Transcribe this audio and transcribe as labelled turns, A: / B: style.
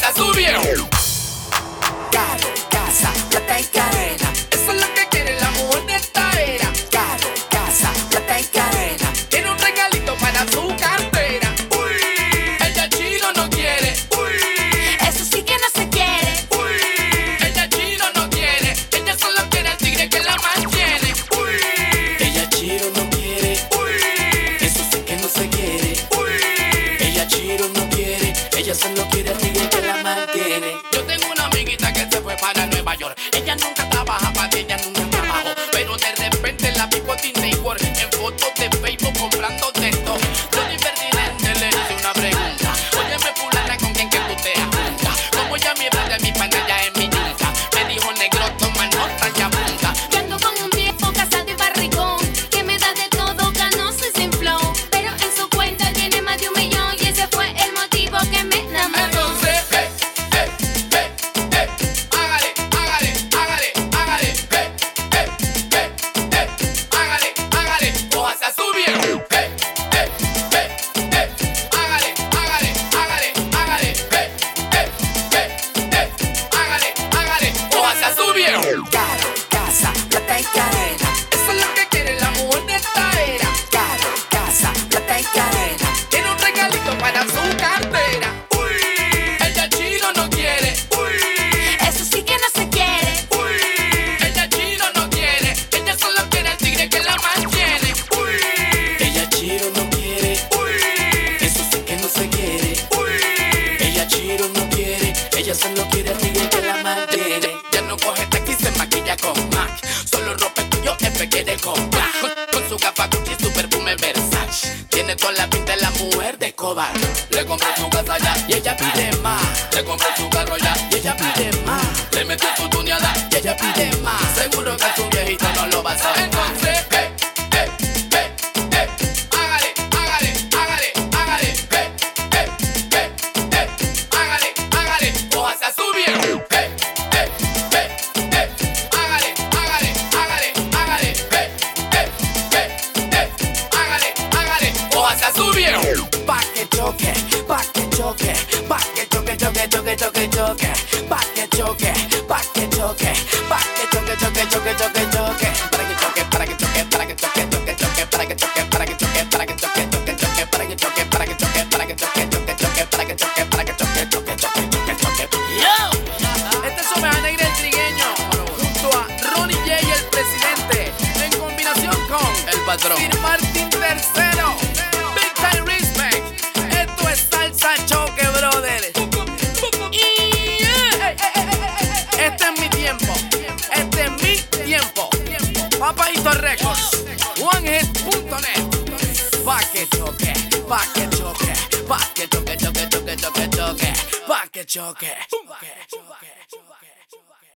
A: Cójase a amiguita que se fue para Nueva York. Ella solo quiere tigre que la mantiene. Ya no coge taxi, se maquilla con Mac. Solo ropa tuyo, F quiere comprar. Con, con su capa Gucci, su perfume Versace. Tiene toda la pinta de la mujer de Escobar. Le compró su casa ya y ella pide más. Le compró su carro ya y ella pide más. Le metió su tuneada y ella pide más. Viejo.
B: Pa' que choque, pa' que choque, pa' que choque, choque, choque, choque, choque, pa' que choque, pa' que choque, pa' que choque, choque, choque, choque, choque, para que choque, para que choque, para que choque, choque, choque, para que choque, para que choque, para que choque, choque, choque, para que choque, para que choque, para que choque, choque, choque, para que choque, para que choque, choque, choque, choque, choque.
A: Este es Oveja Negra el Trigueño, junto a Ronnie J, el presidente, en combinación con el patrón que choque, pa' que choque, pa' que choque, choque, choque, choque, choque, pa' que choque. Choque.